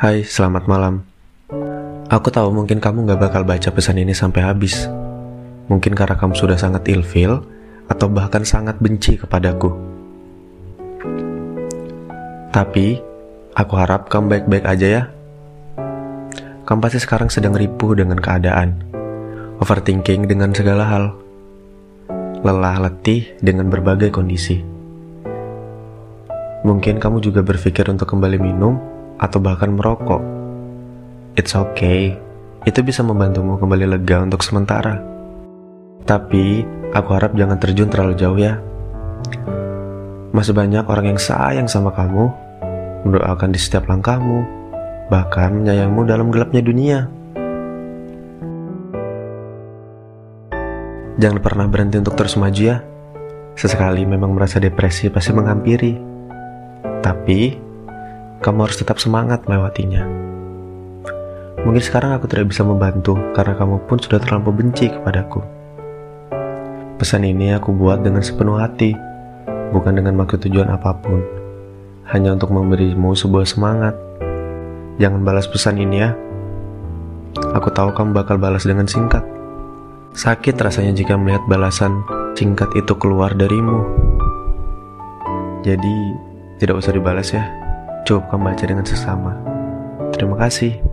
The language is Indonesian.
Hai, selamat malam. Aku tahu mungkin kamu gak bakal baca pesan ini sampai habis. Mungkin karena kamu sudah sangat ilfil atau bahkan sangat benci kepadaku. Tapi, aku harap kamu baik-baik aja ya. Kamu pasti sekarang sedang ripuh dengan keadaan, overthinking dengan segala hal, lelah letih dengan berbagai kondisi. Mungkin kamu juga berpikir untuk kembali minum atau bahkan merokok. It's okay, itu bisa membantumu kembali lega untuk sementara. Tapi, aku harap jangan terjun terlalu jauh ya. Masih banyak orang yang sayang sama kamu, mendoakan di setiap langkahmu, bahkan menyayangmu dalam gelapnya dunia. Jangan pernah berhenti untuk terus maju ya. Sesekali memang merasa depresi pasti menghampiri. Tapi, kamu harus tetap semangat melewatinya. Mungkin sekarang aku tidak bisa membantu karena kamu pun sudah terlalu benci kepadaku. Pesan ini aku buat dengan sepenuh hati, bukan dengan maksud tujuan apa pun. Hanya untuk memberimu sebuah semangat. Jangan balas pesan ini ya. Aku tahu kamu bakal balas dengan singkat. Sakit rasanya jika melihat balasan singkat itu keluar darimu. Jadi, tidak usah dibalas ya. Cukup kamu baca dengan sesama. Terima kasih.